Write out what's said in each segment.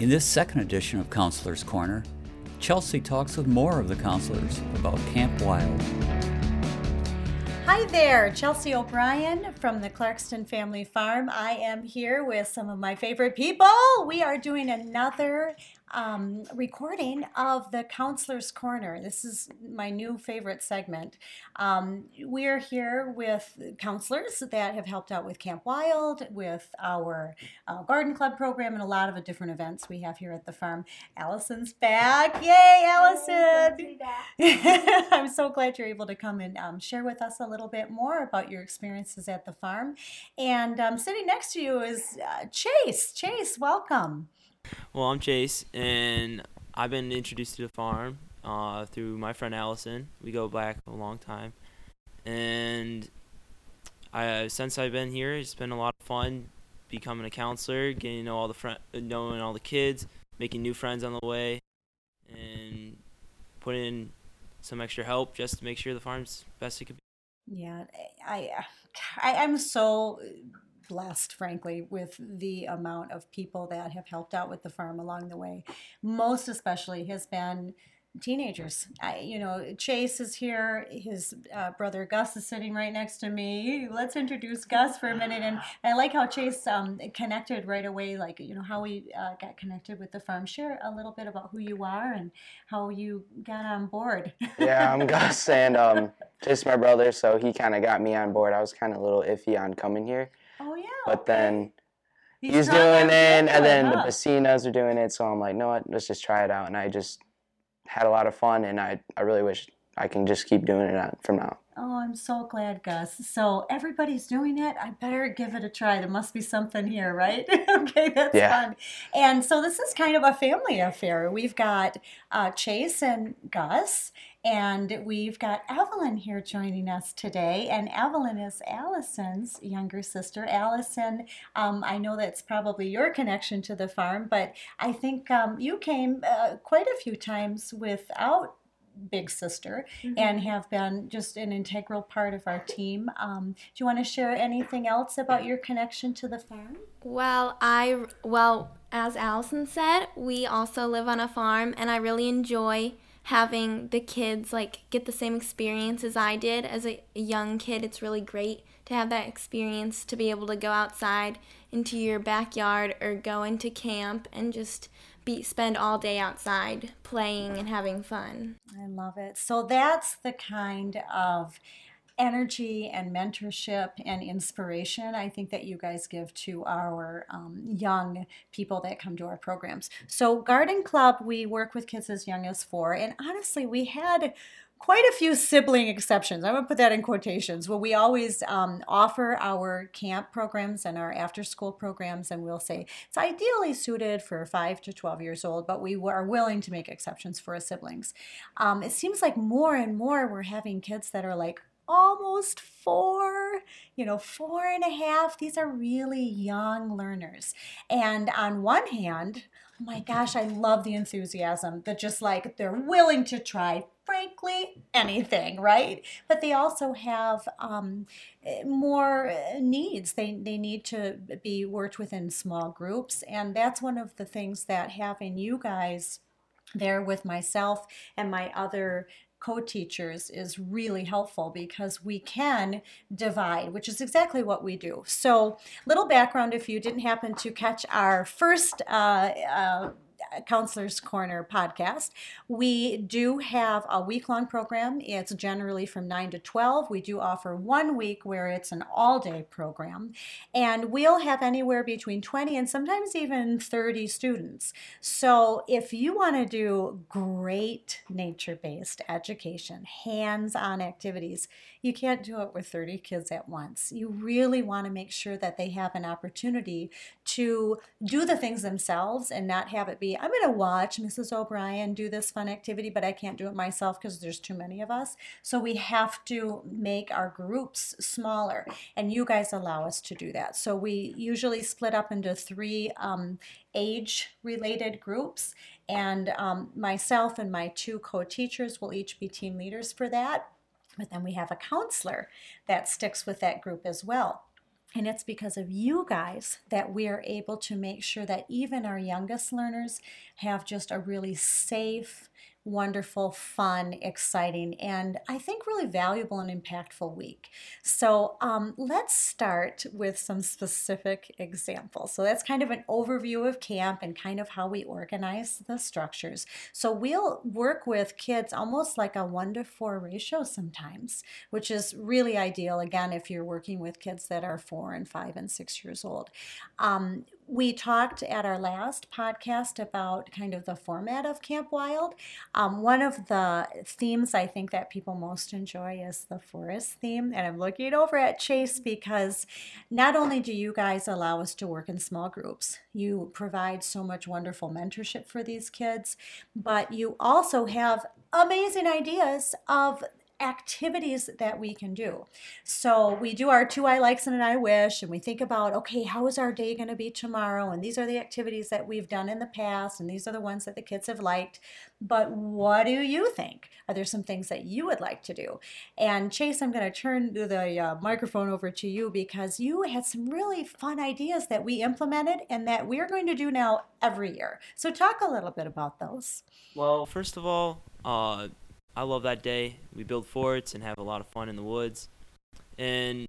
In this second edition of Counselor's Corner, Chelsea talks with more of the counselors about Camp Wild. Hi there, Chelsea O'Brien from the Clarkston Family Farm. I am here with some of my favorite people. We are doing another um, recording of the Counselor's Corner. This is my new favorite segment. Um, we're here with counselors that have helped out with Camp Wild, with our uh, Garden Club program, and a lot of different events we have here at the farm. Allison's back. Yay, Allison! I'm so glad you're able to come and um, share with us a little bit more about your experiences at the farm. And um, sitting next to you is uh, Chase. Chase, welcome. Well, I'm Chase, and I've been introduced to the farm uh, through my friend Allison. We go back a long time, and I since I've been here, it's been a lot of fun becoming a counselor, getting to know all the fr- knowing all the kids, making new friends on the way, and putting in some extra help just to make sure the farm's best it could be. Yeah, I, I I'm so blessed, frankly, with the amount of people that have helped out with the farm along the way. Most especially has been teenagers. I, you know, Chase is here. His uh, brother Gus is sitting right next to me. Let's introduce Gus for a minute. And I like how Chase um, connected right away, like, you know, how we uh, got connected with the farm. Share a little bit about who you are and how you got on board. yeah, I'm Gus, and um, Chase my brother, so he kind of got me on board. I was kind of a little iffy on coming here. Oh yeah. But then He's he's, doing it, and then huh? the Bacinas are doing it. So I'm like, no, what? Let's just try it out. And I just had a lot of fun, and I I really wish I can just keep doing it on- from now. Oh, I'm so glad, Gus. So everybody's doing it. I better give it a try. There must be something here, right? okay, that's Yeah. fun. And so this is kind of a family affair. We've got uh, Chase and Gus, and we've got Evelyn here joining us today. And Evelyn is Allison's younger sister. Allison, um, I know that's probably your connection to the farm, but I think um, you came uh, quite a few times without big sister and have been just an integral part of our team. Um, do you want to share anything else about your connection to the farm? Well, I well, as Allison said, we also live on a farm and I really enjoy having the kids like get the same experience as I did as a, a young kid. It's really great to have that experience to be able to go outside into your backyard or go into camp and just be spend all day outside playing and having fun. I love it. So that's the kind of energy and mentorship and inspiration I think that you guys give to our um, young people that come to our programs. So, Garden Club, we work with kids as young as four, and honestly, we had quite a few sibling exceptions. I'm going to put that in quotations. Well, we always um, offer our camp programs and our after school programs, and we'll say it's ideally suited for 5 to 12 years old, but we are willing to make exceptions for siblings. Um, it seems like more and more we're having kids that are like almost four, you know, four and a half. These are really young learners. And on one hand, my gosh, I love the enthusiasm that just like they're willing to try, frankly, anything, right? But they also have um, more eh, needs. They, they need to be worked within small groups. And that's one of the things that having you guys there with myself and my other co-teachers is really helpful because we can divide which is exactly what we do. So little background if you didn't happen to catch our first uh, uh, Counselor's Corner podcast. We do have a week long program. It's generally from 9 to 12. We do offer one week where it's an all day program, and we'll have anywhere between 20 and sometimes even 30 students. So if you want to do great nature based education, hands on activities, you can't do it with 30 kids at once. You really want to make sure that they have an opportunity to do the things themselves and not have it be, I'm going to watch Mrs. O'Brien do this fun activity, but I can't do it myself because there's too many of us. So we have to make our groups smaller, and you guys allow us to do that. So we usually split up into three um, age related groups, and um, myself and my two co teachers will each be team leaders for that. But then we have a counselor that sticks with that group as well. And it's because of you guys that we are able to make sure that even our youngest learners have just a really safe, wonderful, fun, exciting, and I think really valuable and impactful week. So um, let's start with some specific examples. So that's kind of an overview of camp and kind of how we organize the structures. So we'll work with kids almost like a one to four ratio sometimes, which is really ideal, again, if you're working with kids that are four and five and six years old. Um, we talked at our last podcast about kind of the format of Camp Wild. Um, one of the themes I think that people most enjoy is the forest theme. And I'm looking over at Chase because not only do you guys allow us to work in small groups, you provide so much wonderful mentorship for these kids, but you also have amazing ideas of activities that we can do. So we do our two I likes and an I wish, and we think about, okay, how is our day going to be tomorrow? And these are the activities that we've done in the past, and these are the ones that the kids have liked. But what do you think? Are there some things that you would like to do? And Chase, I'm going to turn the uh, microphone over to you because you had some really fun ideas that we implemented and that we're going to do now every year. So talk a little bit about those. Well, first of all, uh, I love that day. We build forts and have a lot of fun in the woods. And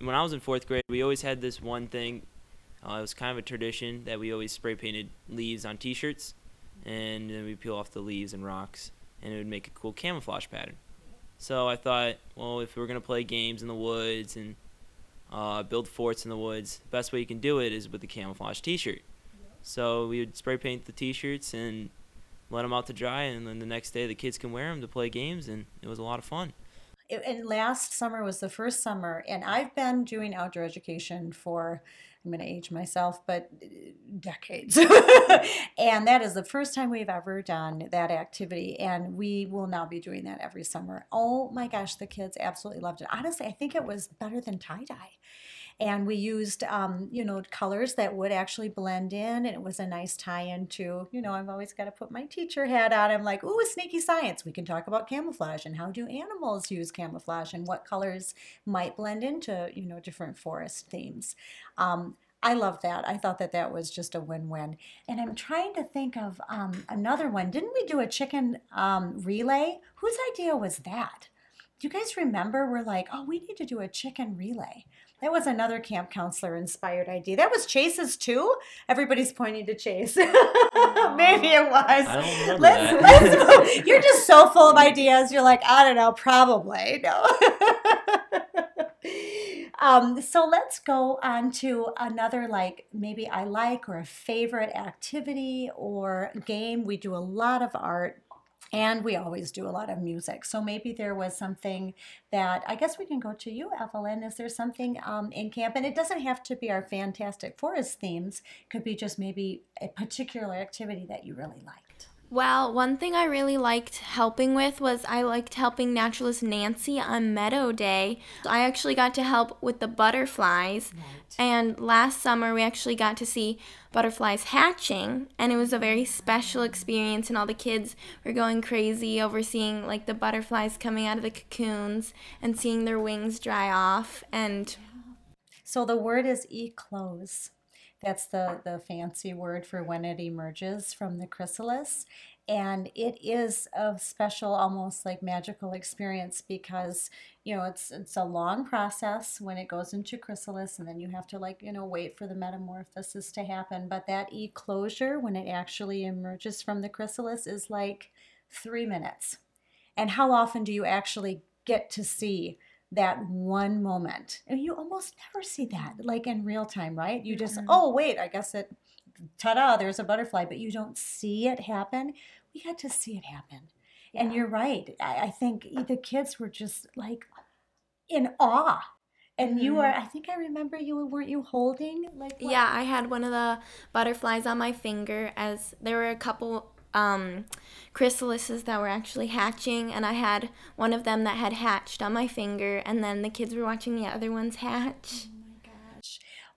when I was in fourth grade, we always had this one thing. Uh, it was kind of a tradition that we always spray painted leaves on T-shirts, and then we peel off the leaves and rocks, and it would make a cool camouflage pattern. So I thought, well, if we're gonna play games in the woods and uh, build forts in the woods, the best way you can do it is with a camouflage T-shirt. So we would spray paint the T-shirts and let them out to dry, and then the next day the kids can wear them to play games, and it was a lot of fun. And last summer was the first summer, and I've been doing outdoor education for I'm going to age myself, but uh, decades. and that is the first time we've ever done that activity. And we will now be doing that every summer. Oh my gosh, the kids absolutely loved it. Honestly, I think it was better than tie dye and we used um, you know colors that would actually blend in and it was a nice tie-in to you know i've always got to put my teacher hat on i'm like ooh sneaky science we can talk about camouflage and how do animals use camouflage and what colors might blend into you know different forest themes um, I love that. I thought that that was just a win-win. And I'm trying to think of um, another one. Didn't we do a chicken um, relay? Whose idea was that? Do you guys remember? We're like, oh, we need to do a chicken relay. That was another camp counselor inspired idea. That was Chase's too. Everybody's pointing to Chase. Maybe it was. I don't remember let's, that. let's You're just so full of ideas. You're like, I don't know, probably. No. um, so let's go on to another, like maybe I like or a favorite activity or game. We do a lot of art and we always do a lot of music. So maybe there was something that I guess we can go to you, Evelyn. Is there something um, in camp? And it doesn't have to be our fantastic forest themes. It could be just maybe a particular activity that you really liked. Well, one thing I really liked helping with was I liked helping naturalist Nancy on Meadow Day. I actually got to help with the butterflies. Right. And last summer we actually got to see butterflies hatching and it was a very special experience and all the kids were going crazy over seeing like the butterflies coming out of the cocoons and seeing their wings dry off and so the word is eclose. That's the, the fancy word for when it emerges from the chrysalis. And it is a special, almost like magical experience because, you know, it's it's a long process when it goes into chrysalis and then you have to like, you know, wait for the metamorphosis to happen. But that eclosure, when it actually emerges from the chrysalis, is like three minutes. And how often do you actually get to see that one moment. And you almost never see that like in real time, right? You just, mm-hmm. oh, wait, I guess it, ta da, there's a butterfly, but you don't see it happen. We had to see it happen. Yeah. And you're right. I, I, think the kids were just like in awe. And you were, mm-hmm. I think I remember you weren't you holding like what? Yeah, I had one of the butterflies on my finger as there were a couple um, chrysalises that were actually hatching, and I had one of them that had hatched on my finger, and then the kids were watching the other ones hatch.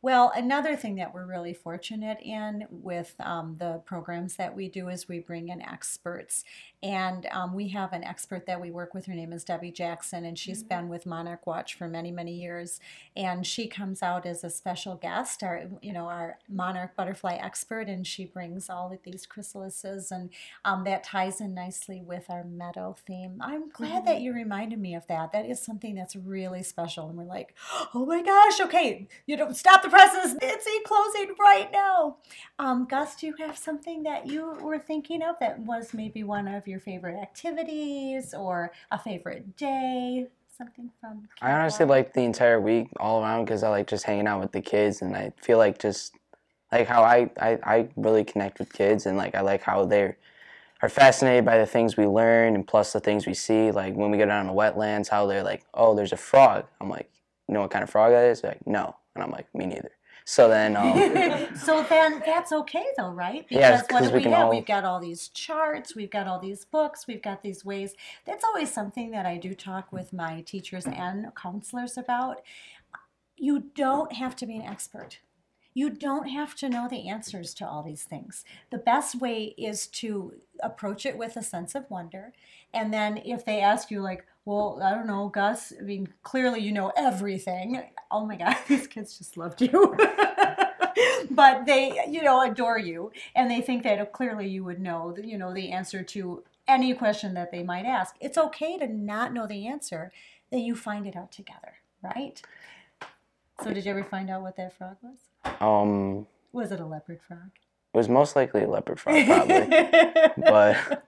Well, another thing that we're really fortunate in with um, the programs that we do is we bring in experts. And um, we have an expert that we work with. Her name is Debbie Jackson, and she's been with Monarch Watch for many, many years. And she comes out as a special guest, our you know our monarch butterfly expert, and she brings all of these chrysalises, and um, that ties in nicely with our meadow theme. I'm glad that you reminded me of that. That is something that's really special, and we're like, oh my gosh, okay, you know, stop the presses. It's eclosing right now. Um, Gus, do you have something that you were thinking of that was maybe one of your favorite activities or a favorite day? Something from. I honestly like the entire week all around because I like just hanging out with the kids and I feel like just like how I, I, I really connect with kids and like I like how they're are fascinated by the things we learn and plus the things we see. Like when we go down to wetlands, how they're like, oh, there's a frog. I'm like, you know what kind of frog that is? They're like, no. And I'm like, me neither. So then, um, so then that's okay though, right? Yeah, Because what 'cause do we we, have? all- We've got all these charts, we've got all these books, we've got these ways. That's always something that I do talk with my teachers and counselors about. You don't have to be an expert. You don't have to know the answers to all these things. The best way is to approach it with a sense of wonder. And then if they ask you, like, well, I don't know, Gus, I mean, clearly you know everything. Oh my God, these kids just loved you. but they, you know, adore you. And they think that clearly you would know, you know, the answer to any question that they might ask. It's okay to not know the answer, that you find it out together, right? So did you ever find out what that frog was? um, Was it a leopard frog? It was most likely a leopard frog, probably. But-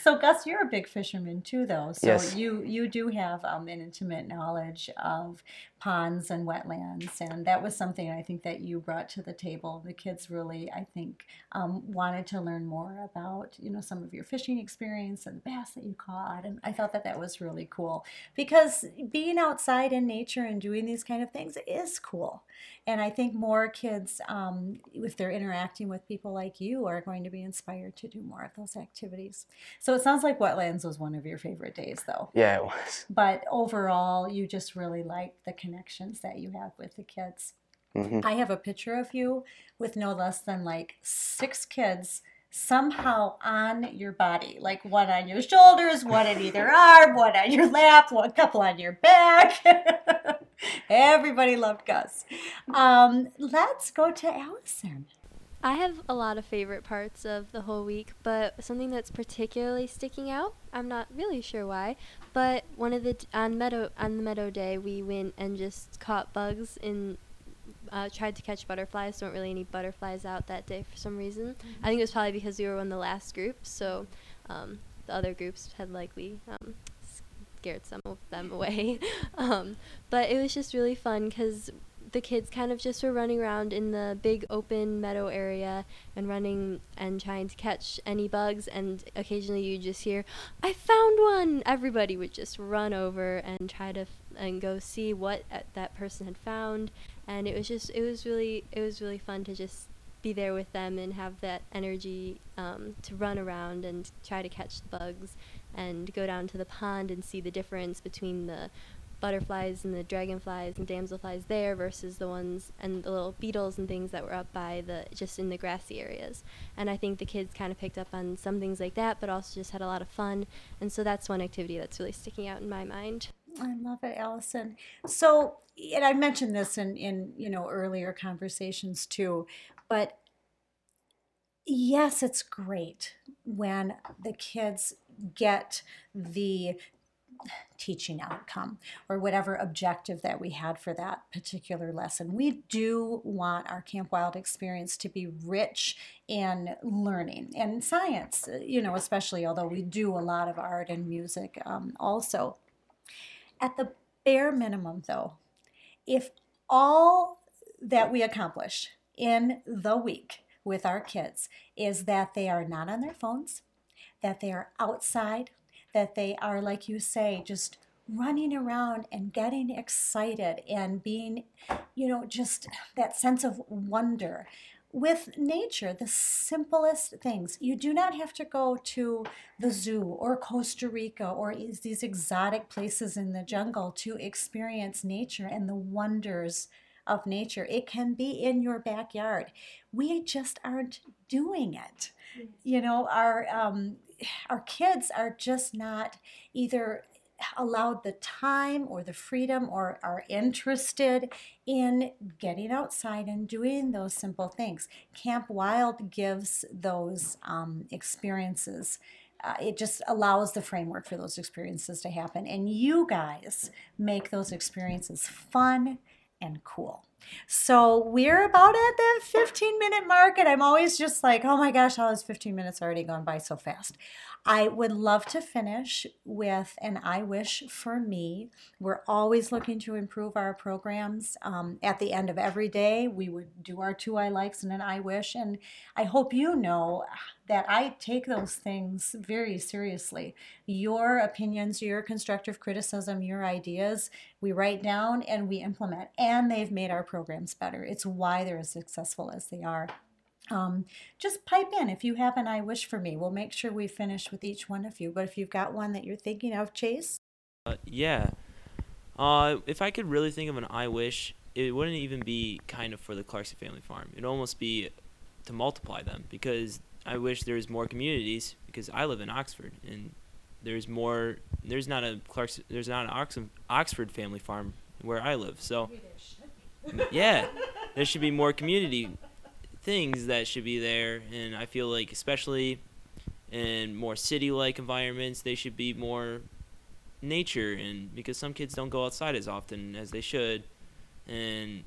so Gus, you're a big fisherman too, though. So Yes. you you do have um, an intimate knowledge of ponds and wetlands, and that was something I think that you brought to the table. The kids really, I think, um, wanted to learn more about you know some of your fishing experience and the bass that you caught, and I thought that that was really cool because being outside in nature and doing these kind of things is cool. And I think more kids, um, if they're interacting with people like you, are going to be inspired to do more of those activities. So it sounds like wetlands was one of your favorite days, though. yeah, it was. But overall, you just really like the connections that you have with the kids. hmm I have a picture of you with no less than like six kids somehow on your body, like one on your shoulders, one on either arm, one on your lap, one couple on your back. Everybody loved Gus. Um, let's go to Allison. I have a lot of favorite parts of the whole week, but something that's particularly sticking out, I'm not really sure why, but one of the d- on meadow on the meadow day we went and just caught bugs and uh, tried to catch butterflies. Don't really any butterflies out that day for some reason. I think it was probably because we were one of the last groups, so um, the other groups had likely um, scared some of them away. um, but it was just really fun because the kids kind of just were running around in the big open meadow area and running and trying to catch any bugs and occasionally you just hear i found one! Everybody would just run over and try to f- and go see what uh, that person had found and it was just it was really it was really fun to just be there with them and have that energy um, to run around and try to catch the bugs and go down to the pond and see the difference between the butterflies and the dragonflies and damselflies there versus the ones and the little beetles and things that were up by the just in the grassy areas. And I think the kids kind of picked up on some things like that, but also just had a lot of fun. And so that's one activity that's really sticking out in my mind. I love it, Allison. So, and I mentioned this in in you know earlier conversations too, but yes, it's great when the kids get the teaching outcome or whatever objective that we had for that particular lesson. We do want our Camp Wild experience to be rich in learning and science, you know, especially although we do a lot of art and music um, also. At the bare minimum, though, if all that we accomplish in the week with our kids is that they are not on their phones, that they are outside, that they are, like you say, just running around and getting excited and being, you know, just that sense of wonder. With nature, the simplest things. You do not have to go to the zoo or Costa Rica or these exotic places in the jungle to experience nature and the wonders of nature. It can be in your backyard. We just aren't doing it. You know, our um, our kids are just not either allowed the time or the freedom or are interested in getting outside and doing those simple things. Camp Wild gives those um, experiences. Uh, it just allows the framework for those experiences to happen. And you guys make those experiences fun and cool. So we're about at the 15 minute mark, and I'm always just like, oh my gosh, how has 15 minutes already gone by so fast? I would love to finish with an I wish for me. We're always looking to improve our programs. Um, at the end of every day, we would do our two I likes and an I wish. And I hope you know that I take those things very seriously. Your opinions, your constructive criticism, your ideas, we write down and we implement. And they've made our programs better. It's why they're as successful as they are um, just pipe in if you have an I wish for me. We'll make sure we finish with each one of you. But if you've got one that you're thinking of, Chase, Uh, yeah. Uh, if I could really think of an I wish, it wouldn't even be kind of for the Clarkston Family Farm. It'd almost be to multiply them because I wish there's more communities because I live in Oxford and there's more. There's not a Clarkston. There's not an Oxford Oxford Family Farm where I live. So yeah, there should be more community things that should be there, and I feel like especially in more city-like environments, they should be more nature and because some kids don't go outside as often as they should and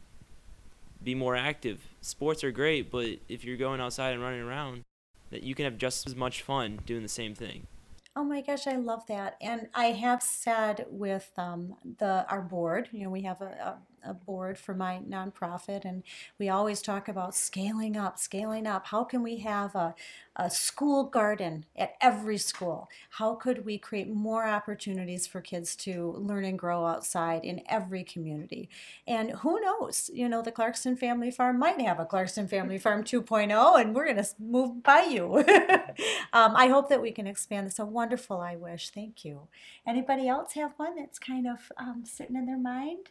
be more active. Sports are great, but if you're going outside and running around, that you can have just as much fun doing the same thing. Oh my gosh, I love that. And I have said with um, the our board, you know, we have a, a, a board for my nonprofit, and we always talk about scaling up, scaling up. How can we have a, a school garden at every school? How could we create more opportunities for kids to learn and grow outside in every community? And who knows, you know, the Clarkston Family Farm might have a Clarkston Family Farm 2.0, and we're going to move by you. um, I hope that we can expand this. A wonderful I wish. Thank you. Anybody else have one that's kind of um, sitting in their mind?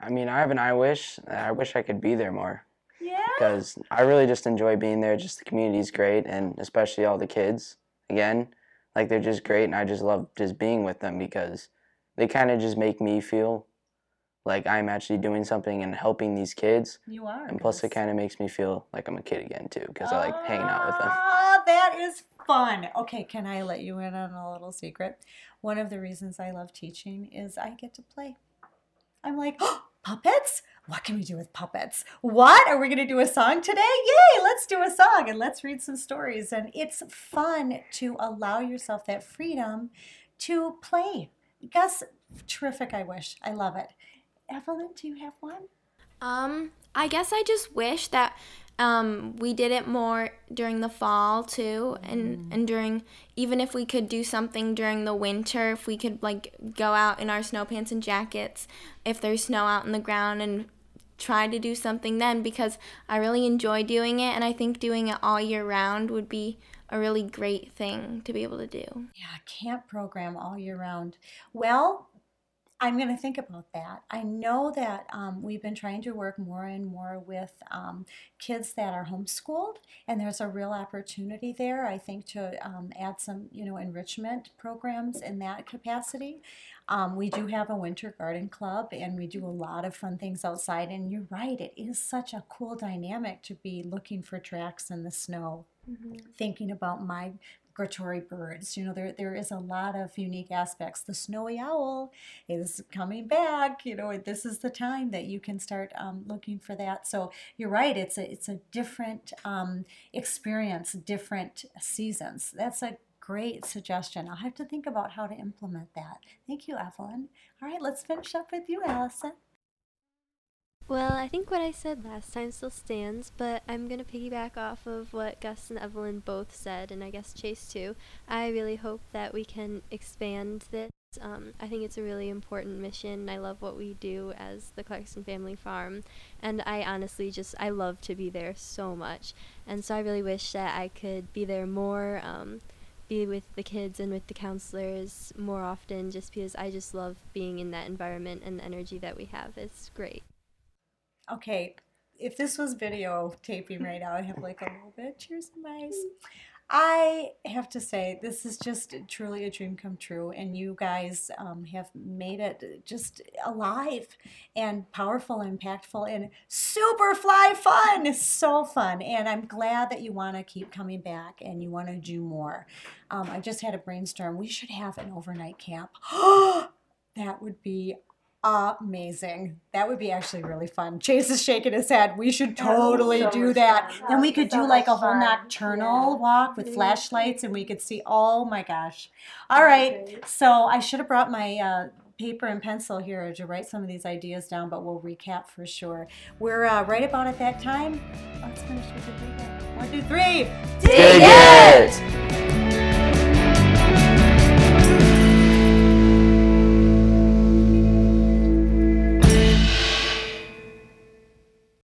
I mean, I have an I wish. I wish I could be there more Yeah. because I really just enjoy being there. Just the community's great, and especially all the kids. Again, like they're just great, and I just love just being with them because they kind of just make me feel like I'm actually doing something and helping these kids. You are. And plus, it kind of makes me feel like I'm a kid again too because I like hanging out with them. Ah, that is fun. Okay, can I let you in on a little secret? One of the reasons I love teaching is I get to play. I'm like, oh, puppets? What can we do with puppets? What? Are we going to do a song today? Yay, let's do a song and let's read some stories. And it's fun to allow yourself that freedom to play. Gus, terrific, I wish. I love it. Evelyn, do you have one? Um, I guess I just wish that um, we did it more during the fall too, and and during even if we could do something during the winter, if we could like go out in our snow pants and jackets, if there's snow out in the ground, and try to do something then because I really enjoy doing it, and I think doing it all year round would be a really great thing to be able to do. Yeah, camp program all year round. Well, I'm going to think about that. I know that um, we've been trying to work more and more with um, kids that are homeschooled, and there's a real opportunity there. I think to um, add some, you know, enrichment programs in that capacity. Um, we do have a winter garden club, and we do a lot of fun things outside. And you're right; it is such a cool dynamic to be looking for tracks in the snow thinking about migratory birds. You know, there there is a lot of unique aspects. The snowy owl is coming back. You know, this is the time that you can start um, looking for that. So you're right. It's a it's a different um, experience, different seasons. That's a great suggestion. I'll have to think about how to implement that. Thank you, Evelyn. All right, let's finish up with you, Allison. Well, I think what I said last time still stands, but I'm going to piggyback off of what Gus and Evelyn both said, and I guess Chase too. I really hope that we can expand this. Um, I think it's a really important mission. I love what we do as the Clarkston Family Farm, and I honestly just, I love to be there so much. And so I really wish that I could be there more, um, be with the kids and with the counselors more often, just because I just love being in that environment and the energy that we have. It's great. Okay, if this was video taping right now, I have like a little bit tears in my eyes. I have to say, this is just truly a dream come true, and you guys um, have made it just alive and powerful, and impactful, and super fly fun. It's so fun, and I'm glad that you want to keep coming back and you want to do more. Um, I just had a brainstorm. We should have an overnight camp. that would be amazing. That would be actually really fun. Chase is shaking his head. We should That would be totally so do that. fun. Then we could would do like a much whole fun. nocturnal Yeah. walk with Yeah. flashlights and we could see. Oh my gosh. All right. Great. So I should have brought my uh, paper and pencil here to write some of these ideas down, but we'll recap for sure. We're uh, right about at that time. Let's finish with the three. One, two, three. Dig it!